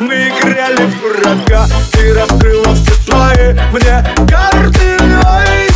мы играли в дурака Ты раскрыла все свои мне карты, ой